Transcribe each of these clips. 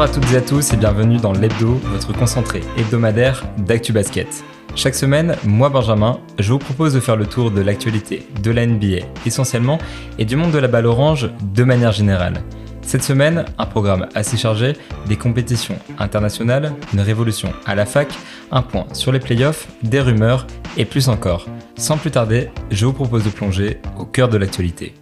Bonjour à toutes et à tous et bienvenue dans l'Hebdo, votre concentré hebdomadaire d'Actu Basket. Chaque semaine, moi Benjamin, je vous propose de faire le tour de l'actualité de la NBA essentiellement et du monde de la balle orange de manière générale. Cette semaine, un programme assez chargé, des compétitions internationales, une révolution à la fac, un point sur les playoffs, des rumeurs et plus encore. Sans plus tarder, je vous propose de plonger au cœur de l'actualité.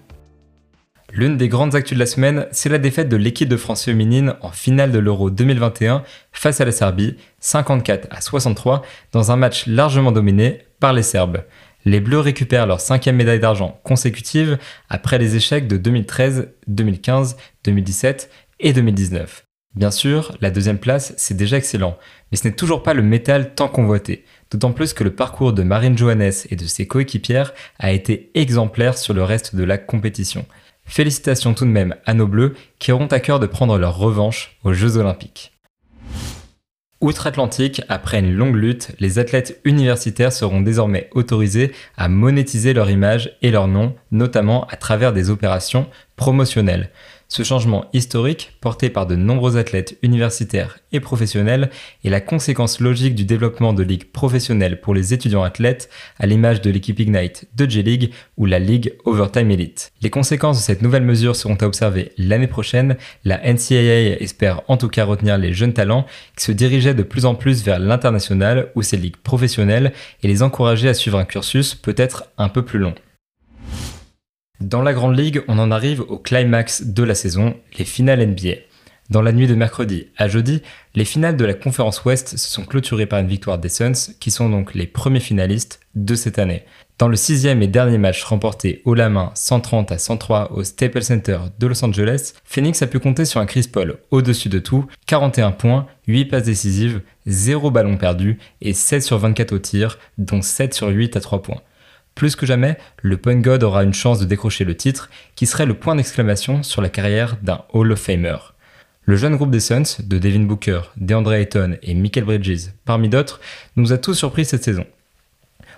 L'une des grandes actus de la semaine, c'est la défaite de l'équipe de France féminine en finale de l'Euro 2021 face à la Serbie, 54 à 63, dans un match largement dominé par les Serbes. Les Bleus récupèrent leur cinquième médaille d'argent consécutive après les échecs de 2013, 2015, 2017 et 2019. Bien sûr, la deuxième place, c'est déjà excellent, mais ce n'est toujours pas le métal tant convoité, d'autant plus que le parcours de Marine Johannes et de ses coéquipières a été exemplaire sur le reste de la compétition. Félicitations tout de même à nos Bleus qui auront à cœur de prendre leur revanche aux Jeux Olympiques. Outre-Atlantique, après une longue lutte, les athlètes universitaires seront désormais autorisés à monétiser leur image et leur nom, notamment à travers des opérations promotionnelles. Ce changement historique, porté par de nombreux athlètes universitaires et professionnels, est la conséquence logique du développement de ligues professionnelles pour les étudiants athlètes, à l'image de l'équipe Ignite de J-League ou la Ligue Overtime Elite. Les conséquences de cette nouvelle mesure seront à observer l'année prochaine. La NCAA espère en tout cas retenir les jeunes talents qui se dirigeaient de plus en plus vers l'international ou ces ligues professionnelles et les encourager à suivre un cursus peut-être un peu plus long. Dans la Grande Ligue, on en arrive au climax de la saison, les finales NBA. Dans la nuit de mercredi à jeudi, les finales de la conférence Ouest se sont clôturées par une victoire des Suns, qui sont donc les premiers finalistes de cette année. Dans le sixième et dernier match remporté haut la main 130 à 103 au Staples Center de Los Angeles, Phoenix a pu compter sur un Chris Paul au-dessus de tout, 41 points, 8 passes décisives, 0 ballon perdu et 7 sur 24 au tir, dont 7 sur 8 à 3 points. Plus que jamais, le Point God aura une chance de décrocher le titre, qui serait le point d'exclamation sur la carrière d'un Hall of Famer. Le jeune groupe des Suns, de Devin Booker, DeAndre Ayton et Michael Bridges, parmi d'autres, nous a tous surpris cette saison.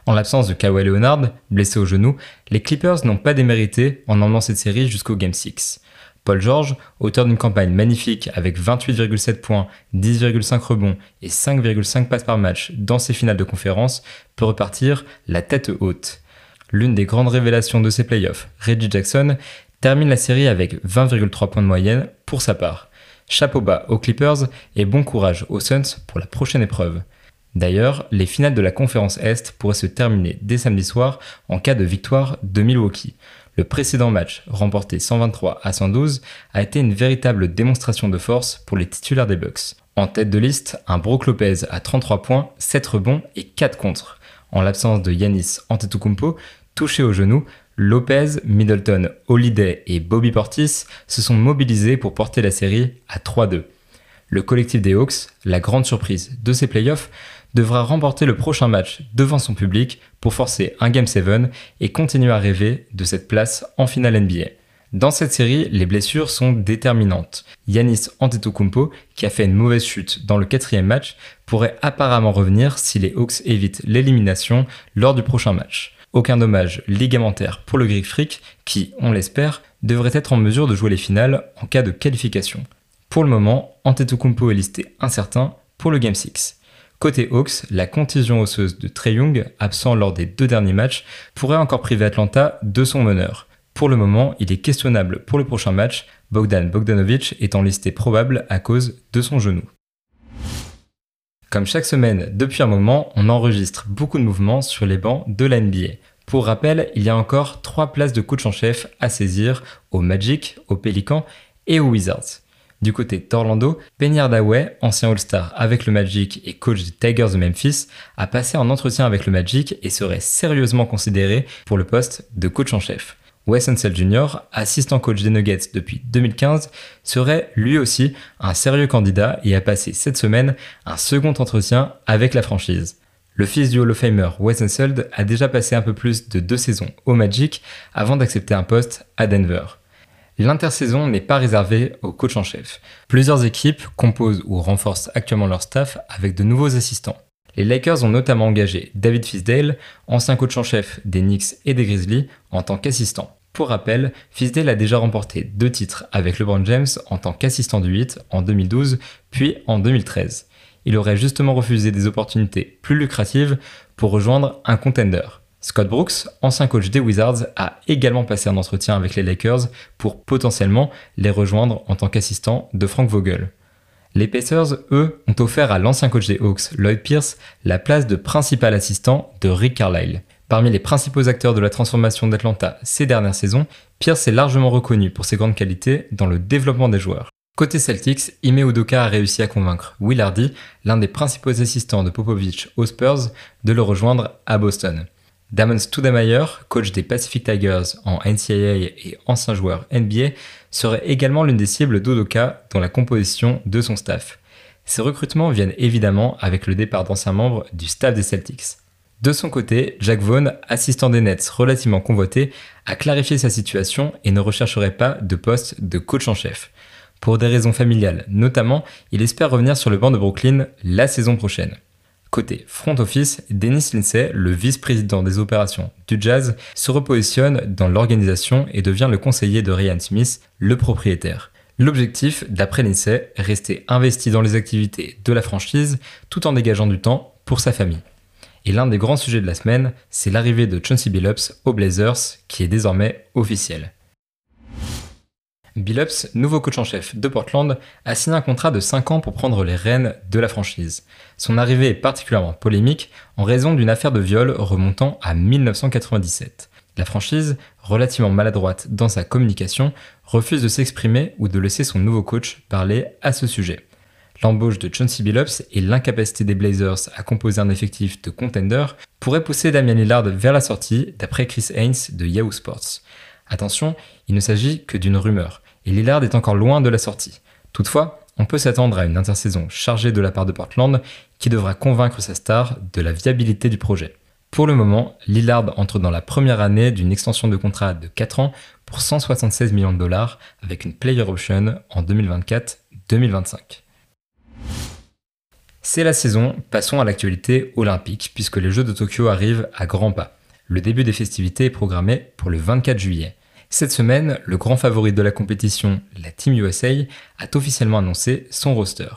En l'absence de Kawhi Leonard, blessé au genou, les Clippers n'ont pas démérité en emmenant cette série jusqu'au Game 6. Paul George, auteur d'une campagne magnifique avec 28,7 points, 10,5 rebonds et 5,5 passes par match dans ses finales de conférence, peut repartir la tête haute. L'une des grandes révélations de ces playoffs, Reggie Jackson, termine la série avec 20,3 points de moyenne pour sa part. Chapeau bas aux Clippers et bon courage aux Suns pour la prochaine épreuve. D'ailleurs, les finales de la conférence Est pourraient se terminer dès samedi soir en cas de victoire de Milwaukee. Le précédent match, remporté 123 à 112, a été une véritable démonstration de force pour les titulaires des Bucks. En tête de liste, un Brook Lopez à 33 points, 7 rebonds et 4 contre. En l'absence de Yanis Antetokounmpo, touché au genou, Lopez, Middleton, Holiday et Bobby Portis se sont mobilisés pour porter la série à 3-2. Le collectif des Hawks, la grande surprise de ces playoffs, devra remporter le prochain match devant son public pour forcer un Game 7 et continuer à rêver de cette place en finale NBA. Dans cette série, les blessures sont déterminantes. Yanis Antetokounmpo, qui a fait une mauvaise chute dans le quatrième match, pourrait apparemment revenir si les Hawks évitent l'élimination lors du prochain match. Aucun dommage ligamentaire pour le Greek Freak qui, on l'espère, devrait être en mesure de jouer les finales en cas de qualification. Pour le moment, Antetokounmpo est listé incertain pour le Game 6. Côté Hawks, la contusion osseuse de Trey Young, absent lors des deux derniers matchs, pourrait encore priver Atlanta de son meneur. Pour le moment, il est questionnable pour le prochain match, Bogdan Bogdanovic étant listé probable à cause de son genou. Comme chaque semaine depuis un moment, on enregistre beaucoup de mouvements sur les bancs de la NBA. Pour rappel, il y a encore trois places de coach en chef à saisir au Magic, au Pelican et aux Wizards. Du côté d'Orlando, Penny ancien All-Star avec le Magic et coach des Tigers de Memphis, a passé en entretien avec le Magic et serait sérieusement considéré pour le poste de coach en chef. Wes Jr., assistant coach des Nuggets depuis 2015, serait lui aussi un sérieux candidat et a passé cette semaine un second entretien avec la franchise. Le fils du Hall of Famer Wes a déjà passé un peu plus de deux saisons au Magic avant d'accepter un poste à Denver. L'intersaison n'est pas réservée au coach en chef. Plusieurs équipes composent ou renforcent actuellement leur staff avec de nouveaux assistants. Les Lakers ont notamment engagé David Fisdale, ancien coach en chef des Knicks et des Grizzlies, en tant qu'assistant. Pour rappel, Fisdale a déjà remporté deux titres avec LeBron James en tant qu'assistant du 8 en 2012 puis en 2013. Il aurait justement refusé des opportunités plus lucratives pour rejoindre un contender. Scott Brooks, ancien coach des Wizards, a également passé un entretien avec les Lakers pour potentiellement les rejoindre en tant qu'assistant de Frank Vogel. Les Pacers, eux, ont offert à l'ancien coach des Hawks, Lloyd Pierce, la place de principal assistant de Rick Carlisle. Parmi les principaux acteurs de la transformation d'Atlanta ces dernières saisons, Pierce est largement reconnu pour ses grandes qualités dans le développement des joueurs. Côté Celtics, Ime Udoka a réussi à convaincre Will Hardy, l'un des principaux assistants de Popovich aux Spurs, de le rejoindre à Boston. Damon Stoudemire, coach des Pacific Tigers en NCAA et ancien joueur NBA, serait également l'une des cibles d'Udoka dans la composition de son staff. Ces recrutements viennent évidemment avec le départ d'anciens membres du staff des Celtics. De son côté, Jack Vaughn, assistant des Nets relativement convoité, a clarifié sa situation et ne rechercherait pas de poste de coach en chef. Pour des raisons familiales notamment, il espère revenir sur le banc de Brooklyn la saison prochaine. Côté front office, Dennis Lindsay, le vice-président des opérations du Jazz, se repositionne dans l'organisation et devient le conseiller de Ryan Smith, le propriétaire. L'objectif, d'après Lindsay, rester investi dans les activités de la franchise tout en dégageant du temps pour sa famille. Et l'un des grands sujets de la semaine, c'est l'arrivée de Chauncey Billups aux Blazers, qui est désormais officiel. Billups, nouveau coach en chef de Portland, a signé un contrat de 5 ans pour prendre les rênes de la franchise. Son arrivée est particulièrement polémique en raison d'une affaire de viol remontant à 1997. La franchise, relativement maladroite dans sa communication, refuse de s'exprimer ou de laisser son nouveau coach parler à ce sujet. L'embauche de Chauncey Billups et l'incapacité des Blazers à composer un effectif de contender pourraient pousser Damian Lillard vers la sortie, d'après Chris Haynes de Yahoo Sports. Attention, il ne s'agit que d'une rumeur, et Lillard est encore loin de la sortie. Toutefois, on peut s'attendre à une intersaison chargée de la part de Portland qui devra convaincre sa star de la viabilité du projet. Pour le moment, Lillard entre dans la première année d'une extension de contrat de 4 ans pour 176 millions de dollars avec une player option en 2024-2025. C'est la saison, passons à l'actualité olympique, puisque les Jeux de Tokyo arrivent à grands pas. Le début des festivités est programmé pour le 24 juillet. Cette semaine, le grand favori de la compétition, la Team USA, a officiellement annoncé son roster.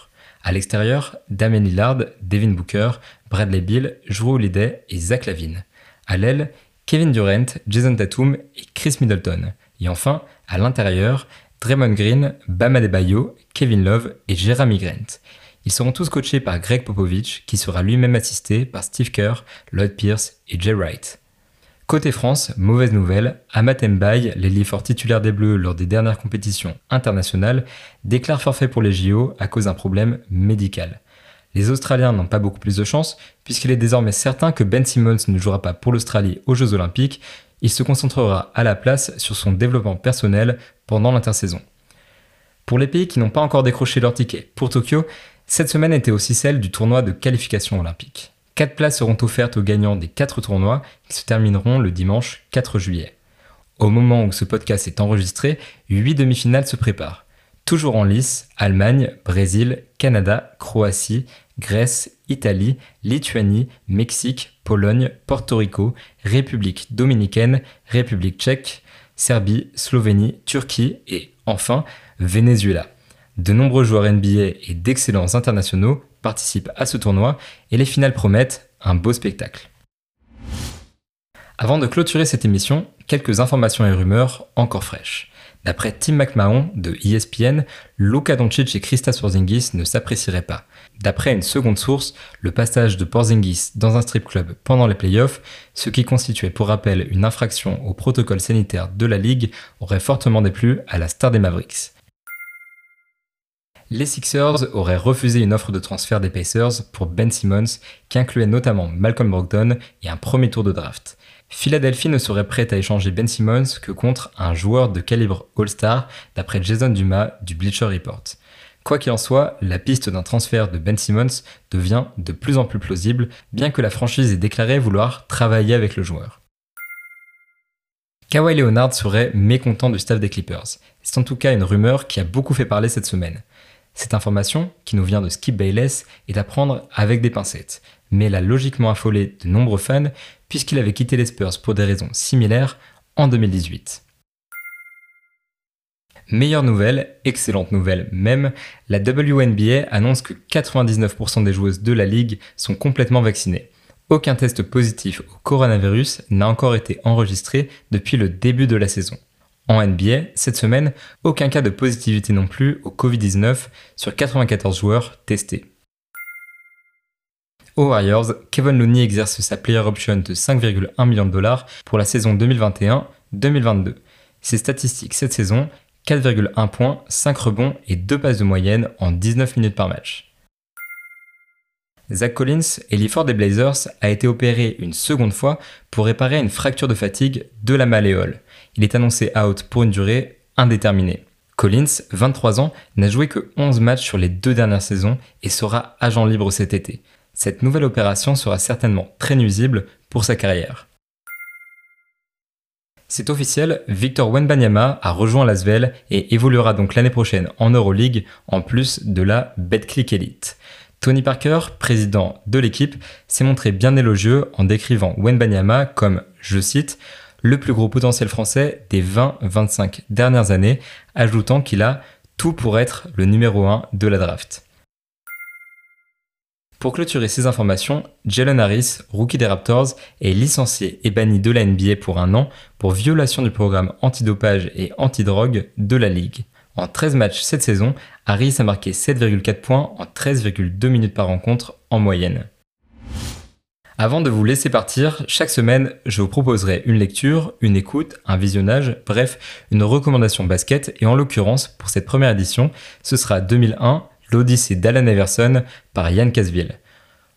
À l'extérieur, Damien Lillard, Devin Booker, Bradley Bill, Drew Holiday et Zach Lavine. À l'aile, Kevin Durant, Jason Tatum et Chris Middleton. Et enfin, à l'intérieur, Draymond Green, Bam Adebayo, Kevin Love et Jeremy Grant. Ils seront tous coachés par Greg Popovich, qui sera lui-même assisté par Steve Kerr, Lloyd Pierce et Jay Wright. Côté France, mauvaise nouvelle, Amat Mbaye, l'ailier fort titulaire des Bleus lors des dernières compétitions internationales, déclare forfait pour les JO à cause d'un problème médical. Les Australiens n'ont pas beaucoup plus de chance, puisqu'il est désormais certain que Ben Simmons ne jouera pas pour l'Australie aux Jeux Olympiques, il se concentrera à la place sur son développement personnel pendant l'intersaison. Pour les pays qui n'ont pas encore décroché leur ticket pour Tokyo, cette semaine était aussi celle du tournoi de qualification olympique. Quatre places seront offertes aux gagnants des quatre tournois qui se termineront le dimanche 4 juillet. Au moment où ce podcast est enregistré, huit demi-finales se préparent. Toujours en lice, Allemagne, Brésil, Canada, Croatie, Grèce, Italie, Lituanie, Mexique, Pologne, Porto Rico, République dominicaine, République tchèque, Serbie, Slovénie, Turquie et enfin Venezuela. De nombreux joueurs NBA et d'excellents internationaux participent à ce tournoi et les finales promettent un beau spectacle. Avant de clôturer cette émission, quelques informations et rumeurs encore fraîches. D'après Tim McMahon de ESPN, Luka Doncic et Krista Porzingis ne s'apprécieraient pas. D'après une seconde source, le passage de Porzingis dans un strip club pendant les playoffs, ce qui constituait pour rappel une infraction au protocole sanitaire de la ligue, aurait fortement déplu à la star des Mavericks les Sixers auraient refusé une offre de transfert des Pacers pour Ben Simmons qui incluait notamment Malcolm Brogdon et un premier tour de draft. Philadelphie ne serait prête à échanger Ben Simmons que contre un joueur de calibre All-Star d'après Jason Dumas du Bleacher Report. Quoi qu'il en soit, la piste d'un transfert de Ben Simmons devient de plus en plus plausible, bien que la franchise ait déclaré vouloir travailler avec le joueur. Kawhi Leonard serait mécontent du staff des Clippers. C'est en tout cas une rumeur qui a beaucoup fait parler cette semaine. Cette information, qui nous vient de Skip Bayless, est à prendre avec des pincettes, mais elle a logiquement affolé de nombreux fans puisqu'il avait quitté les Spurs pour des raisons similaires en 2018. Meilleure nouvelle, excellente nouvelle même, la WNBA annonce que 99% des joueuses de la ligue sont complètement vaccinées. Aucun test positif au coronavirus n'a encore été enregistré depuis le début de la saison. En NBA, cette semaine, aucun cas de positivité non plus au Covid-19 sur 94 joueurs testés. Aux Warriors, Kevin Looney exerce sa player option de 5,1 millions de dollars pour la saison 2021-2022. Ses statistiques cette saison, 4,1 points, 5 rebonds et 2 passes de moyenne en 19 minutes par match. Zach Collins, l'effort des Blazers, a été opéré une seconde fois pour réparer une fracture de fatigue de la malléole. Il est annoncé out pour une durée indéterminée. Collins, 23 ans, n'a joué que 11 matchs sur les deux dernières saisons et sera agent libre cet été. Cette nouvelle opération sera certainement très nuisible pour sa carrière. C'est officiel, Victor Wenbanyama a rejoint l'Asvel et évoluera donc l'année prochaine en Euroleague en plus de la Betclic Elite. Tony Parker, président de l'équipe, s'est montré bien élogieux en décrivant Wenbanyama comme, je cite, le plus gros potentiel français des 20-25 dernières années, ajoutant qu'il a tout pour être le numéro 1 de la draft. Pour clôturer ces informations, Jalen Harris, rookie des Raptors, est licencié et banni de la NBA pour un an pour violation du programme antidopage et antidrogue de la Ligue. En 13 matchs cette saison, Harris a marqué 7,4 points en 13,2 minutes par rencontre en moyenne. Avant de vous laisser partir, chaque semaine, je vous proposerai une lecture, une écoute, un visionnage, bref, une recommandation basket et en l'occurrence, pour cette première édition, ce sera 2001 L'Odyssée d'Alan Iverson par Yann Casville.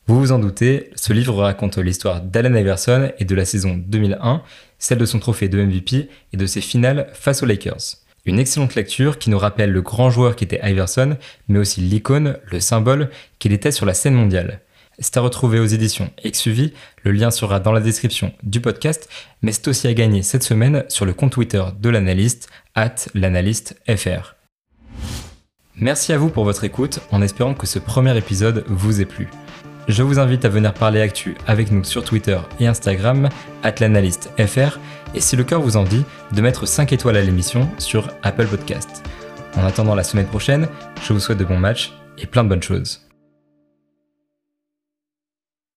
Vous vous en doutez, ce livre raconte l'histoire d'Alan Iverson et de la saison 2001, celle de son trophée de MVP et de ses finales face aux Lakers. Une excellente lecture qui nous rappelle le grand joueur qu'était Iverson, mais aussi l'icône, le symbole qu'il était sur la scène mondiale. C'est à retrouver aux éditions XUV, le lien sera dans la description du podcast, mais c'est aussi à gagner cette semaine sur le compte Twitter de l'analyste, at l'analystefr. Merci à vous pour votre écoute, en espérant que ce premier épisode vous ait plu. Je vous invite à venir parler actu avec nous sur Twitter et Instagram, atlanalystefr, et si le cœur vous en dit, de mettre 5 étoiles à l'émission sur Apple Podcast. En attendant la semaine prochaine, je vous souhaite de bons matchs et plein de bonnes choses.